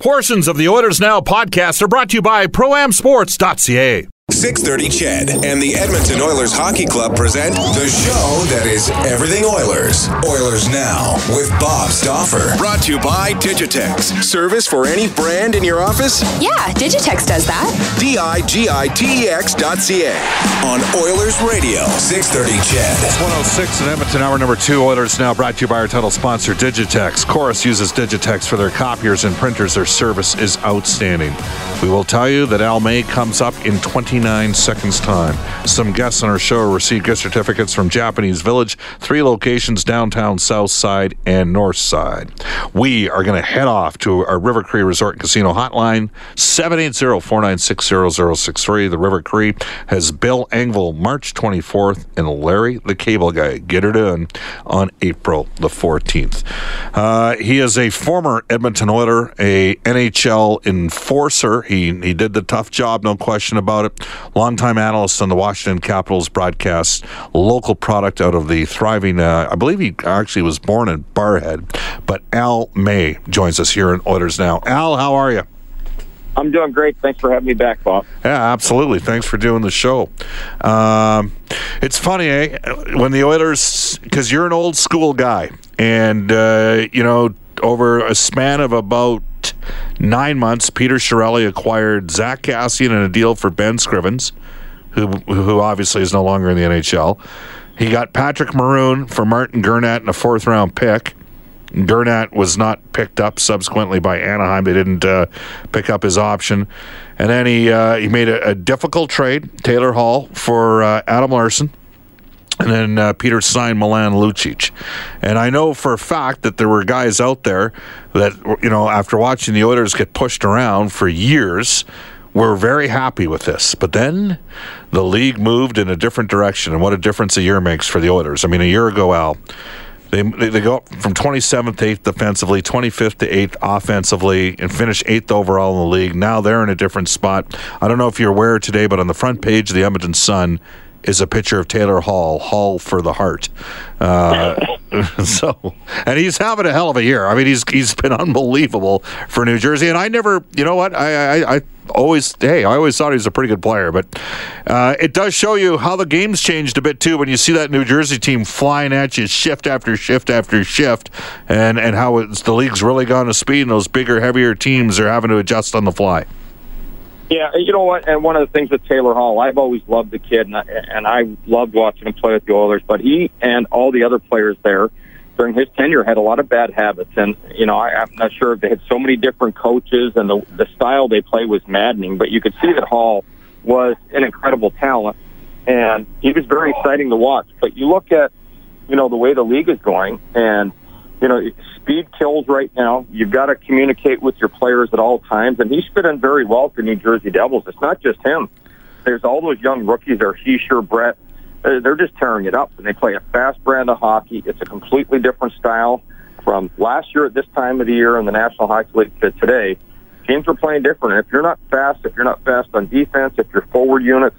Portions of the Oilers Now podcast are brought to you by ProAmSports.ca. 630 CHED and the Edmonton Oilers Hockey Club present the show that is everything Oilers. Oilers Now with Bob Stauffer. Brought to you by Digitex. Service for any brand in your office? Yeah, Digitex does that. D-I-G-I-T-E-X dot C-A. On Oilers Radio, 630 CHED. It's 106 in Edmonton, hour number two. Oilers Now brought to you by our title sponsor, Digitex. Corus uses Digitex for their copiers and printers. Their service is outstanding. We will tell you that Al May comes up in 29 seconds' time. Some guests on our show received gift certificates from Japanese Village, three locations downtown, south side, and north side. We are going to head off to our River Cree Resort and Casino hotline, 780-496-0063. The River Cree has Bill Engvall March 24th and Larry the Cable Guy get it in on April the 14th. Uh, he is a former Edmonton Oiler, a NHL enforcer. He, he did the tough job, no question about it. Longtime analyst on the Washington Capitals broadcast, local product out of the thriving, uh, I believe he actually was born in Barrhead, but Al May joins us here in Oilers Now. Al, how are you? I'm doing great. Thanks for having me back, Bob. Yeah, absolutely. Thanks for doing the show. Um, it's funny, eh? When the Oilers, because you're an old school guy, and, uh, you know, over a span of about nine months, Peter Chiarelli acquired Zack Kassian in a deal for Ben Scrivens, who, who obviously is no longer in the NHL. He got Patrick Maroon for Martin Gernat in a fourth round pick. Gernat was not picked up subsequently by Anaheim. They didn't uh, pick up his option, and then he uh, he made a, a, difficult trade, Taylor Hall for uh, Adam Larsson, and then uh, Peter signed Milan Lucic. And I know for a fact that there were guys out there that you know after watching the Oilers get pushed around for years. Were very happy with this, but then the league moved in a different direction, and what a difference a year makes for the Oilers. I mean, a year ago, Al, they, they go from 27th to 8th defensively, 25th to 8th offensively, and finish 8th overall in the league. Now they're in a different spot. I don't know if you're aware today, but on the front page of the Edmonton Sun is a picture of Taylor Hall, Hall for the heart. Uh, so, and he's having a hell of a year. I mean, he's he's been unbelievable for New Jersey. And I never, you know what, I I, I always hey, I always thought he was a pretty good player. But uh, it does show you how the game's changed a bit too when you see that New Jersey team flying at you shift after shift after shift, and and how the league's really gone to speed, and those bigger, heavier teams are having to adjust on the fly. Yeah, you know what? And one of the things with Taylor Hall, I've always loved the kid, and I, and I loved watching him play with the Oilers. But he and all the other players there during his tenure had a lot of bad habits, and you know I, I'm not sure if they had so many different coaches, and the the style they play was maddening. But you could see that Hall was an incredible talent, and he was very exciting to watch. But you look at you know the way the league is going, and you know, speed kills right now. You've got to communicate with your players at all times, and he's fit in very well for New Jersey Devils. It's not just him. There's all those young rookies. There, Hischier, Bratt. Uh, they're just tearing it up, and they play a fast brand of hockey. It's a completely different style from last year at this time of the year in the National Hockey League to today. Teams are playing different. If you're not fast, if you're not fast on defense, if your forward units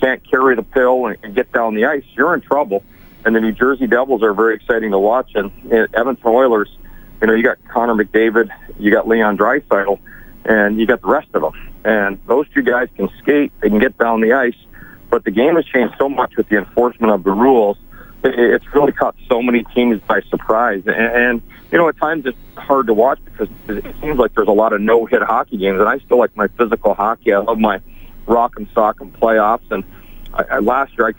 can't carry the pill and, and get down the ice, you're in trouble and the New Jersey Devils are very exciting to watch. And, and Edmonton Oilers, you know, you got Connor McDavid, you got Leon Draisaitl, and you got the rest of them. And those two guys can skate, they can get down the ice, but the game has changed so much with the enforcement of the rules. It's really caught so many teams by surprise. And, and you know, at times it's hard to watch because it seems like there's a lot of no-hit hockey games, and I still like my physical hockey. I love my rock and sock and playoffs. And I, I, last year, I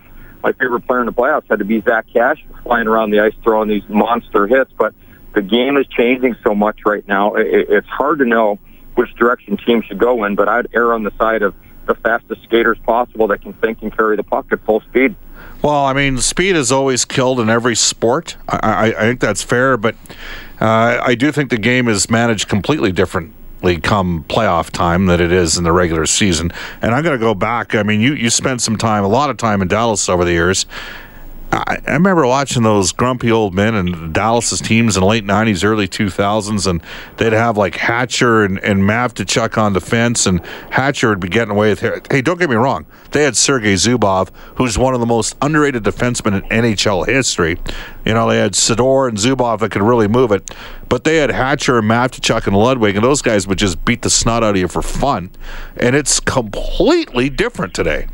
my favorite player in the playoffs had to be Zack Cash, flying around the ice throwing these monster hits. But the game is changing so much right now. It's hard to know which direction teams should go in, but I'd err on the side of the fastest skaters possible that can think and carry the puck at full speed. Well, I mean, speed is always killed in every sport. I, I, I think that's fair, but uh, I do think the game is managed completely differently come playoff time than it is in the regular season. And I'm going to go back. I mean, you, you spent some time, a lot of time in Dallas over the years. I, I remember watching those grumpy old men and Dallas's teams in the late '90s, early 2000s, and they'd have like Hatcher and, and Matvichuk on defense, and Hatcher would be getting away with. Hey, don't get me wrong, they had Sergei Zubov, who's one of the most underrated defensemen in NHL history. You know, they had Sydor and Zubov that could really move it, but they had Hatcher and Matvichuk and Ludwig, and those guys would just beat the snot out of you for fun. And it's completely different today.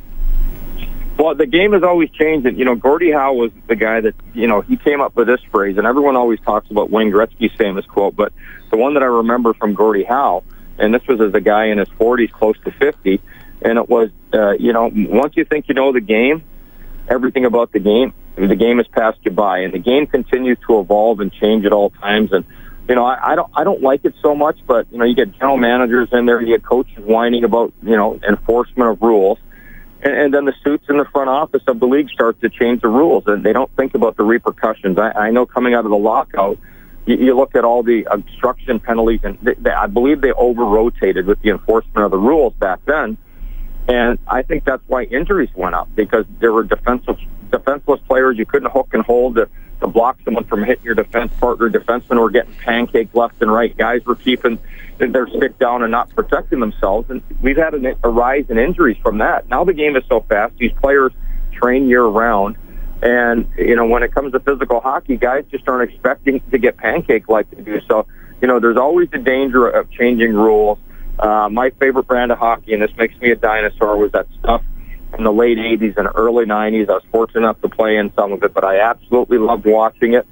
Well, the game has always changed. And, you know, Gordie Howe was the guy that, you know, he came up with this phrase, and everyone always talks about Wayne Gretzky's famous quote, but the one that I remember from Gordie Howe, and this was as a guy in his 40s, close to 50, and it was, uh, you know, once you think you know the game, everything about the game, the game has passed you by, and the game continues to evolve and change at all times. And you know, I, I don't, I don't like it so much, but you know, you get general managers in there, you get coaches whining about, you know, enforcement of rules and, and then the suits in the front office of the league start to change the rules, and they don't think about the repercussions. I, I know coming out of the lockout, you, you look at all the obstruction penalties, and they, they, I believe they over rotated with the enforcement of the rules back then. And I think that's why injuries went up because there were defensive, defenseless players you couldn't hook and hold to, to block someone from hitting your defense partner. Defensemen were getting pancaked left and right. Guys were keeping their stick down and not protecting themselves. And we've had a, a rise in injuries from that. Now the game is so fast; these players train year round. And you know, when it comes to physical hockey, guys just aren't expecting to get pancaked like they do. So, you know, there's always the danger of changing rules. Uh, my favorite brand of hockey, and this makes me a dinosaur, was that stuff in the late 80s and early 90s. I was fortunate enough to play in some of it, but I absolutely loved watching it.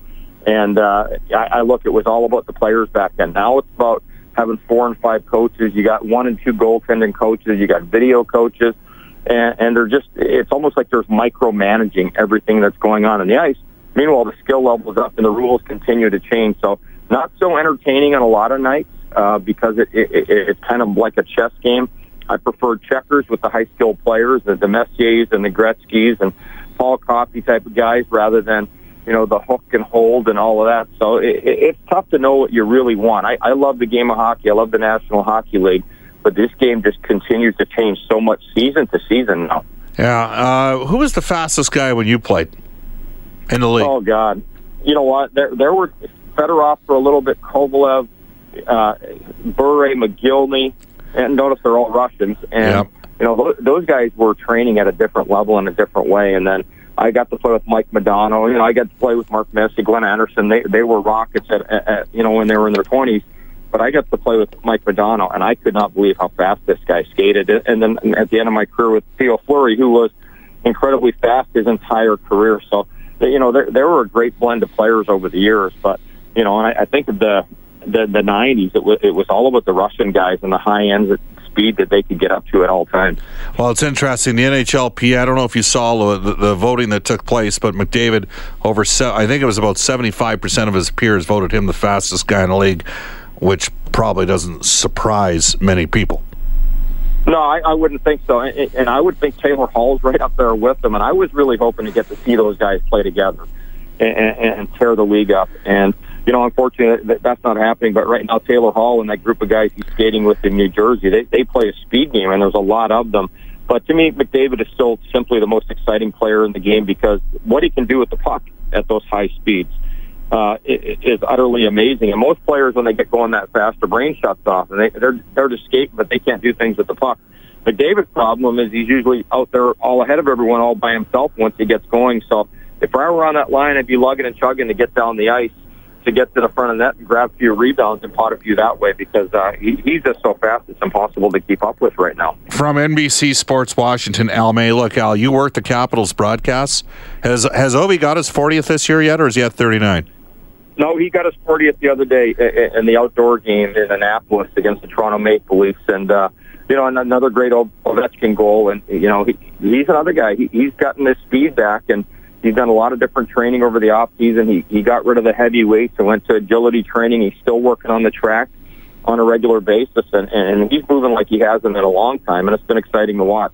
And uh, I, I look, it was all about the players back then. Now it's about having four and five coaches. You got one and two goaltending coaches. You got video coaches, and, and they're just. It's almost like there's micromanaging everything that's going on in the ice. Meanwhile, the skill level is up and the rules continue to change. So not so entertaining on a lot of nights uh, because it, it, it, it's kind of like a chess game. I prefer checkers with the high skilled players, the, the Messiers and the Gretzky's and Paul Coffey type of guys, rather than you know, the hook and hold and all of that. So it, it, it's tough to know what you really want. I, I love the game of hockey. I love the National Hockey League, but this game just continues to change so much season to season now. Yeah. Uh, who was the fastest guy when you played in the league? Oh God, you know what? There, there were Fedorov for a little bit, Kovalev, uh, Bure, Mogilny, and notice they're all Russians. And yep. you know, those guys were training at a different level in a different way, and then I got to play with Mike Modano. You know, I got to play with Mark Messier, Glenn Anderson. They they were rockets at, at, at you know when they were in their twenties. But I got to play with Mike Modano, and I could not believe how fast this guy skated. And then at the end of my career with Theo Fleury, who was incredibly fast his entire career. So, you know, there, there were a great blend of players over the years. But, you know, and I, I think the, the, the 90s, it was, it was all about the Russian guys and the high ends speed that they could get up to at all times. Well, it's interesting. The NHLP, I don't know if you saw the, the voting that took place, but McDavid, over, I think it was about 75% of his peers voted him the fastest guy in the league, which probably doesn't surprise many people. No, I, I wouldn't think so. And, and I would think Taylor Hall's right up there with them. And I was really hoping to get to see those guys play together and, and, and tear the league up. And you know, unfortunately, that, that's not happening. But right now, Taylor Hall and that group of guys he's skating with in New Jersey, they they play a speed game, and there's a lot of them. But to me, McDavid is still simply the most exciting player in the game because what he can do with the puck at those high speeds uh, is utterly amazing. And most players, when they get going that fast, their brain shuts off, and they, they're they're just skating, but they can't do things with the puck. McDavid's problem is he's usually out there all ahead of everyone, all by himself once he gets going. So if I were on that line, I'd be lugging and chugging to get down the ice to get to the front of net and grab a few rebounds and pot a few that way because uh, he, he's just so fast it's impossible to keep up with right now. From NBC Sports Washington, Al May. Look, Al, you work the Capitals broadcasts. Has has Ovi got his 40th this year yet, or is he at 39? No, he got his 40th the other day in the outdoor game in Annapolis against the Toronto Maple Leafs, and uh, you know, another great Ovechkin goal. And you know, he, he's another guy. He, he's gotten his speed back and He's done a lot of different training over the off season. He he got rid of the heavy weights and went to agility training. He's still working on the track, on a regular basis, and, and he's moving like he hasn't in a long time, and it's been exciting to watch.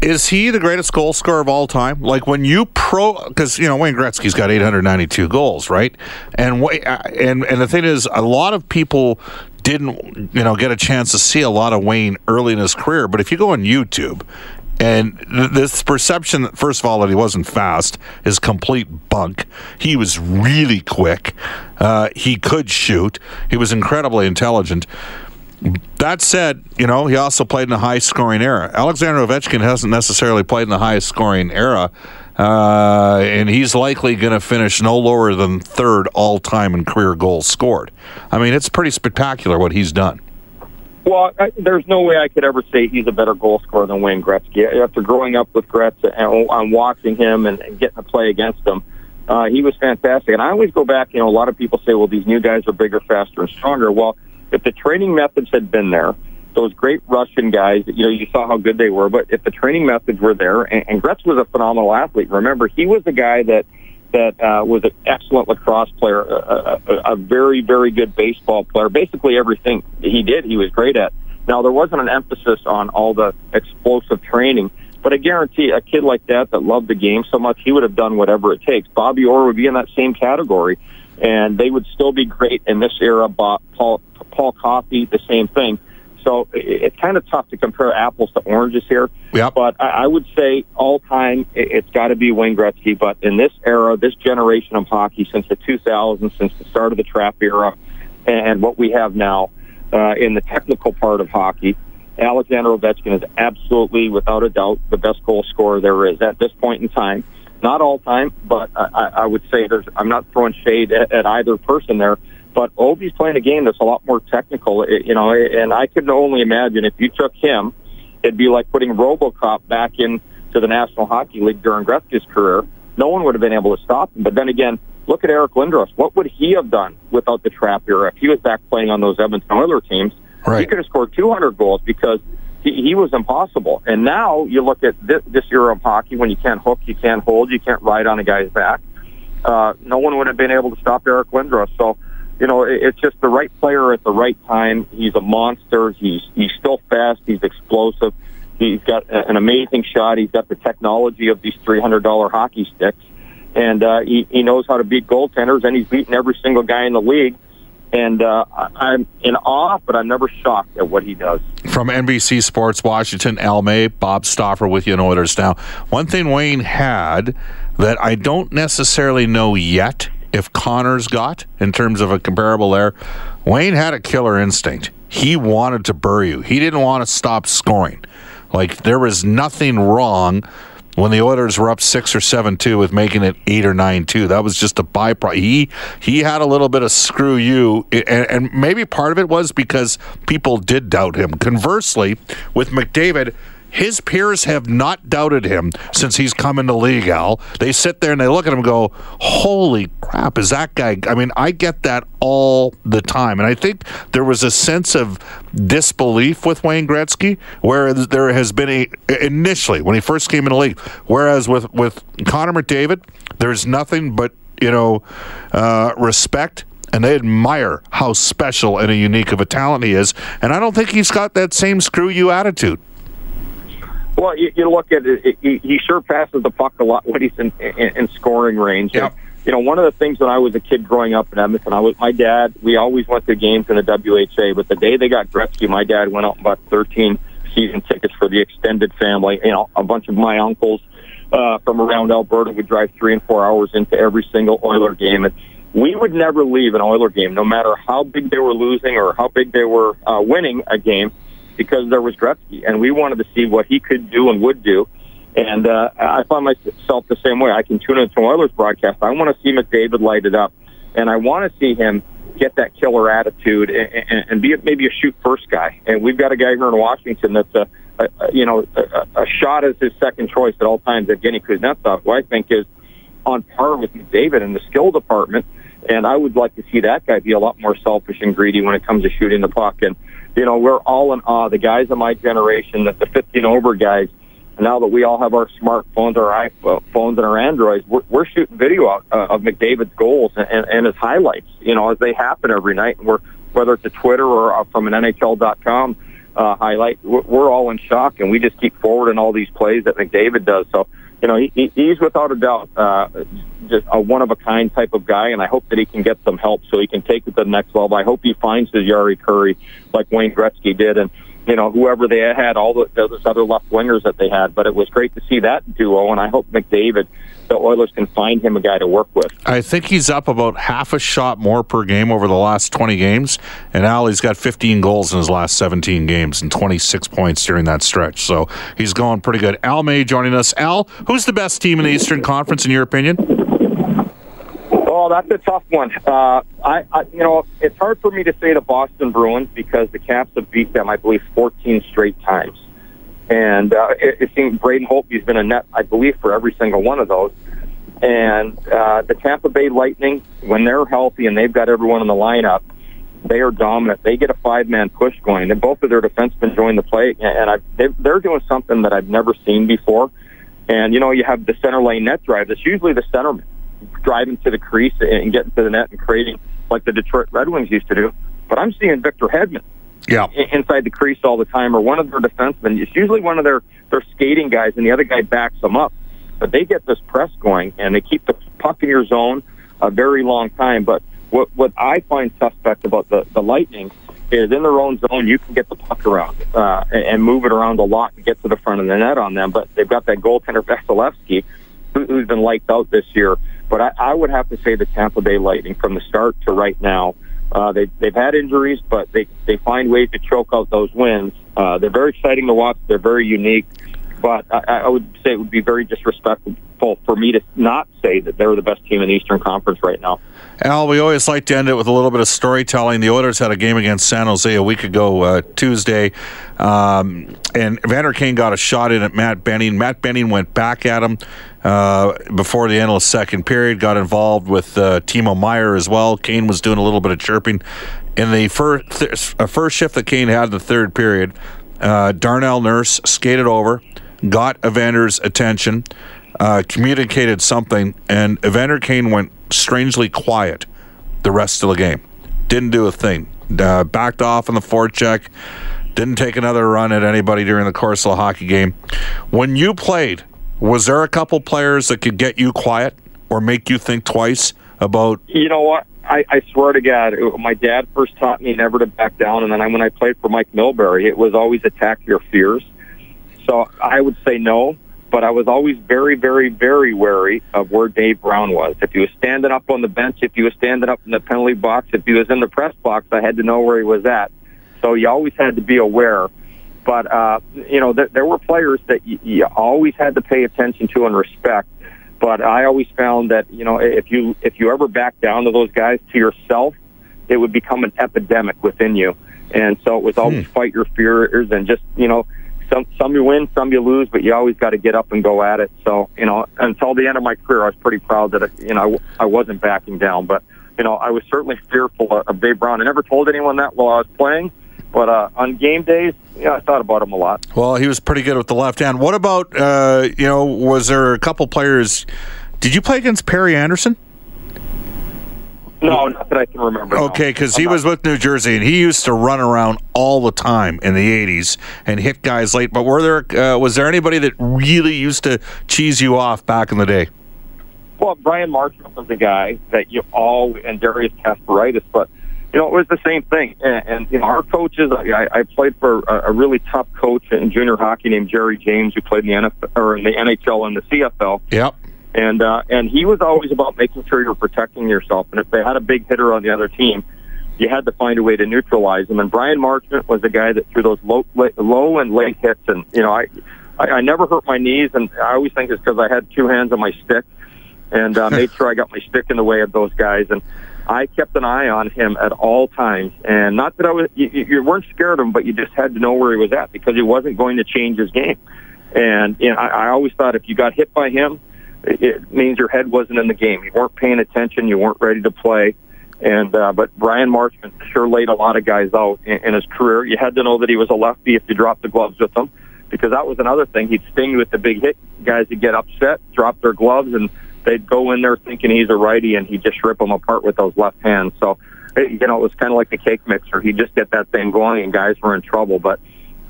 Is he the greatest goal scorer of all time? Like when you pro, because you know Wayne Gretzky's got 892 goals, right? And uh, and and the thing is, a lot of people didn't you know get a chance to see a lot of Wayne early in his career. But if you go on YouTube and this perception that, first of all, that he wasn't fast is complete bunk. He was really quick. Uh, he could shoot. He was incredibly intelligent. That said, you know, he also played in a high scoring era. Alexander Ovechkin hasn't necessarily played in the highest scoring era, uh, and he's likely going to finish no lower than third all time in career goals scored. I mean, it's pretty spectacular what he's done. Well, I, there's no way I could ever say he's a better goal scorer than Wayne Gretzky. After growing up with Gretzky and I'm watching him and, and getting to play against him, uh, he was fantastic. And I always go back, you know, a lot of people say, well, these new guys are bigger, faster, and stronger. Well, if the training methods had been there, those great Russian guys, you know, you saw how good they were, but if the training methods were there, and, and Gretzky was a phenomenal athlete. Remember, he was the guy that that uh, was an excellent lacrosse player, a, a, a very, very good baseball player. Basically, everything he did, he was great at. Now, there wasn't an emphasis on all the explosive training, but I guarantee a kid like that that loved the game so much, he would have done whatever it takes. Bobby Orr would be in that same category, and they would still be great in this era. Paul, Paul Coffey, the same thing. So it's kind of tough to compare apples to oranges here. Yep. But I would say all time, it's got to be Wayne Gretzky. But in this era, this generation of hockey, since the 2000s, since the start of the trap era, and what we have now uh, in the technical part of hockey, Alexander Ovechkin is absolutely, without a doubt, the best goal scorer there is at this point in time. Not all time, but I, I would say there's. I'm not throwing shade at, at either person there but Ovi's playing a game that's a lot more technical, you know, and I can only imagine if you took him, it'd be like putting RoboCop back into the National Hockey League during Gretzky's career. No one would have been able to stop him. But then again, look at Eric Lindros. What would he have done without the trap era? If he was back playing on those Edmonton Oilers teams, right. he could have scored 200 goals because he, he was impossible. And now you look at this, this era of hockey when you can't hook, you can't hold, you can't ride on a guy's back. Uh, no one would have been able to stop Eric Lindros. So you know, it's just the right player at the right time. He's a monster. He's he's still fast. He's explosive. He's got an amazing shot. He's got the technology of these three hundred dollar hockey sticks, and uh, he he knows how to beat goaltenders. And he's beaten every single guy in the league. And uh, I'm in awe, but I'm never shocked at what he does. From NBC Sports Washington, Al May, Bob Stauffer with you in Oilers Now. One thing Wayne had that I don't necessarily know yet if Connor's got in terms of a comparable there. Wayne had a killer instinct. He wanted to bury you. He didn't want to stop scoring. Like there was nothing wrong when the Oilers were up six or seven two with making it eight or nine two. That was just a byproduct. He he had a little bit of screw you, and, and maybe part of it was because people did doubt him. Conversely, with McDavid his peers have not doubted him since he's come into league, Al. They sit there and they look at him and go, Holy crap, is that guy? I mean, I get that all the time. And I think there was a sense of disbelief with Wayne Gretzky, where there has been a, initially, when he first came into league, whereas with, with Connor McDavid, there's nothing but, you know, uh, respect and they admire how special and a unique of a talent he is. And I don't think he's got that same screw you attitude. Well, you, you look at it, he, he sure passes the puck a lot when he's in, in, in scoring range. Yep. And, you know, one of the things when I was a kid growing up in Edmonton, I was my dad. We always went to games in the WHA, but the day they got Gretzky, my dad went out and bought 13 season tickets for the extended family. You know, a bunch of my uncles uh, from around Alberta would drive three and four hours into every single Oiler game, and we would never leave an Oiler game, no matter how big they were losing or how big they were uh, winning a game because there was Gretzky, and we wanted to see what he could do and would do. And uh, I find myself the same way. I can tune into Oilers broadcast. I want to see McDavid light it up, and I want to see him get that killer attitude and, and, be maybe a shoot first guy. And we've got a guy here in Washington that's a, a, you know a, a shot as his second choice at all times. Evgeny Kuznetsov, who I think is on par with McDavid in the skill department. And I would like to see that guy be a lot more selfish and greedy when it comes to shooting the puck. And you know, we're all in awe. The guys of my generation, that the 15 over guys, now that we all have our smartphones, our iPhones, and our Androids, we're, we're shooting video out, uh, of McDavid's goals and, and, and his highlights, you know, as they happen every night. And we're whether it's a Twitter or uh, from an NHL.com uh, highlight, we're all in shock, and we just keep forwarding all these plays that McDavid does. So, you know, he, he's without a doubt uh, just a one of a kind type of guy, and I hope that he can get some help so he can take it to the next level. I hope he finds his Jari Kurri like Wayne Gretzky did, and you know whoever they had, all the, those other left wingers that they had. But it was great to see that duo, and I hope McDavid the Oilers can find him a guy to work with. I think he's up about half a shot more per game over the last 20 games. And Al, he's got 15 goals in his last 17 games and 26 points during that stretch. So he's going pretty good. Al May joining us. Al, who's the best team in the Eastern Conference in your opinion? Oh, that's a tough one. Uh, I, I, you know, it's hard for me to say the Boston Bruins because the Caps have beat them, I believe, 14 straight times. And uh, it, it seems Braden Holtby's been a net, I believe, for every single one of those. And uh, the Tampa Bay Lightning, when they're healthy and they've got everyone in the lineup, they are dominant. They get a five-man push going, and both of their defensemen join the play, and I, they, they're doing something that I've never seen before. And you know, you have the center lane net drive. That's usually the centerman driving to the crease and getting to the net and creating like the Detroit Red Wings used to do. But I'm seeing Victor Hedman yeah. inside the crease all the time, or one of their defensemen. It's usually one of their their skating guys, and the other guy backs them up. But they get this press going, and they keep the puck in your zone a very long time. But what what I find suspect about the the Lightning is in their own zone, you can get the puck around uh, and, and move it around a lot and get to the front of the net on them. But they've got that goaltender Vasilevskiy, who, who's been liked out this year. But I, I would have to say the Tampa Bay Lightning from the start to right now uh, they, they've had injuries, but they, they find ways to choke out those wins. Uh, they're very exciting to watch. They're very unique. But I, I would say it would be very disrespectful for me to not say that they're the best team in the Eastern Conference right now. Al, we always like to end it with a little bit of storytelling. The Oilers had a game against San Jose a week ago, uh, Tuesday, um, and Vander Kane got a shot in at Matt Benning. Matt Benning went back at him uh, before the end of the second period, got involved with uh, Timo Meier as well. Kane was doing a little bit of chirping. In the first, th- first shift that Kane had in the third period, uh, Darnell Nurse skated over, got Evander's attention, uh, communicated something, and Evander Kane went strangely quiet the rest of the game. Didn't do a thing. Uh, backed off on the forecheck. Didn't take another run at anybody during the course of the hockey game. When you played, was there a couple players that could get you quiet or make you think twice about? You know what? I, I swear to God, my dad first taught me never to back down, and then I, when I played for Mike Milbury, it was always attack your fears. So I would say no but I was always very, very, very wary of where Dave Brown was. If he was standing up on the bench, if he was standing up in the penalty box, if he was in the press box, I had to know where he was at. So you always had to be aware. But, uh, you know, th- there were players that you, you always had to pay attention to and respect. But I always found that, you know, if you, if you ever back down to those guys to yourself, it would become an epidemic within you. And so it was always hmm. fight your fears and just, you know, some some you win, some you lose, but you always got to get up and go at it. So you know, until the end of my career, I was pretty proud that you know I wasn't backing down. But you know, I was certainly fearful of Dave Brown. I never told anyone that while I was playing. But uh, on game days, yeah, I thought about him a lot. Well, he was pretty good with the left hand. What about uh, you know? Was there a couple players? Did you play against Perry Anderson? No, not that I can remember. Okay, because he not. was with New Jersey and he used to run around all the time in the '80s and hit guys late. But were there uh, was there anybody that really used to cheese you off back in the day? Well, Bryan Marchment was the guy that you all and Darius Kasparaitis, but you know it was the same thing. And, and you know our coaches, I, I played for a, a really tough coach in junior hockey named Gerry James, who played in the NFL or in the NHL and the CFL. Yep and uh, and he was always about making sure you're protecting yourself. And if they had a big hitter on the other team, you had to find a way to neutralize them. And Bryan Marchment was the guy that threw those low, low and late hits. And you know, I, I I never hurt my knees, and I always think it's because I had two hands on my stick, and uh, made sure I got my stick in the way of those guys. And I kept an eye on him at all times. And not that I was, you, you weren't scared of him, but you just had to know where he was at because he wasn't going to change his game. And you know, I, I always thought if you got hit by him it means your head wasn't in the game. You weren't paying attention. You weren't ready to play. And uh, but Bryan Marchment sure laid a lot of guys out in, in his career. You had to know that he was a lefty if you dropped the gloves with him, because that was another thing. He'd sting you with the big hit. Guys would get upset, drop their gloves, and they'd go in there thinking he's a righty, and he'd just rip them apart with those left hands. So you know, it was kind of like the cake mixer. He'd just get that thing going, and guys were in trouble. But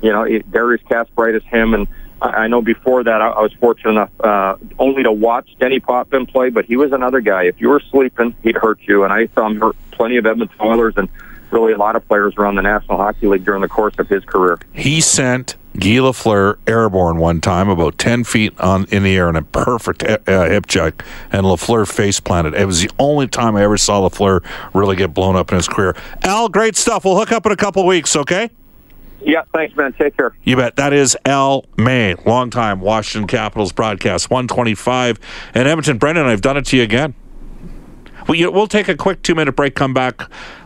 you know, it, Darius Kasparaitis, him, and I, know before that I, was fortunate enough uh, only to watch Denis Potvin play, but he was another guy. If you were sleeping, he'd hurt you, and I saw him hurt plenty of Edmonton Oilers and really a lot of players around the National Hockey League during the course of his career. He sent Guy Lafleur airborne one time, about 10 feet on in the air, in a perfect uh, hip check, and Lafleur face planted. It was the only time I ever saw Lafleur really get blown up in his career. Al, great stuff. We'll hook up in a couple weeks, okay? Yeah, thanks, man. Take care. You bet. That is Al May, longtime Washington Capitals broadcast, 125 and Edmonton. Brendan, I've done it to you again. We'll take a quick two minute break, come back.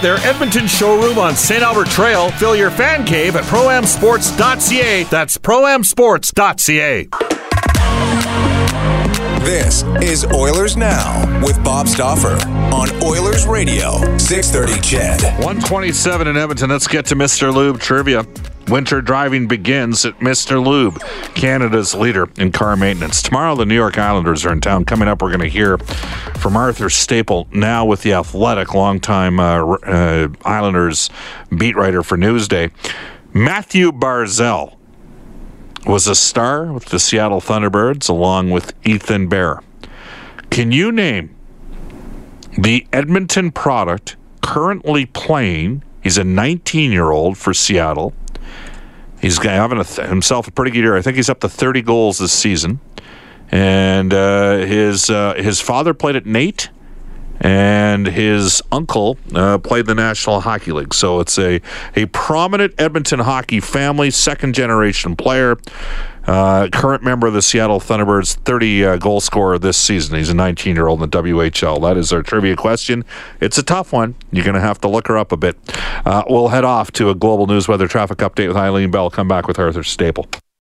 their Edmonton showroom on St. Albert Trail. Fill your fan cave at proamsports.ca. That's proamsports.ca. This is Oilers Now with Bob Stauffer on Oilers Radio, 630 CHED. 127 in Edmonton. Let's get to Mr. Lube trivia. Winter driving begins at Mr. Lube, Canada's leader in car maintenance. Tomorrow, the New York Islanders are in town. Coming up, we're going to hear from Arthur Staple, now with the Athletic, longtime uh, uh, Islanders beat writer for Newsday. Mathew Barzal was a star with the Seattle Thunderbirds along with Ethan Bear. Can you name the Edmonton product currently playing? He's a 19 year old for Seattle. He's having a th- himself a pretty good year. I think he's up to 30 goals this season. And uh, his uh, his father played at Nate, and his uncle uh, played the National Hockey League. So it's a, a prominent Edmonton hockey family, second generation player. Uh, current member of the Seattle Thunderbirds, 30 uh, goal scorer this season. He's a 19 year old in the WHL. That is our trivia question. It's a tough one. You're going to have to look her up a bit. Uh, we'll head off to a global news weather traffic update with Eileen Bell. Come back with Arthur Staple.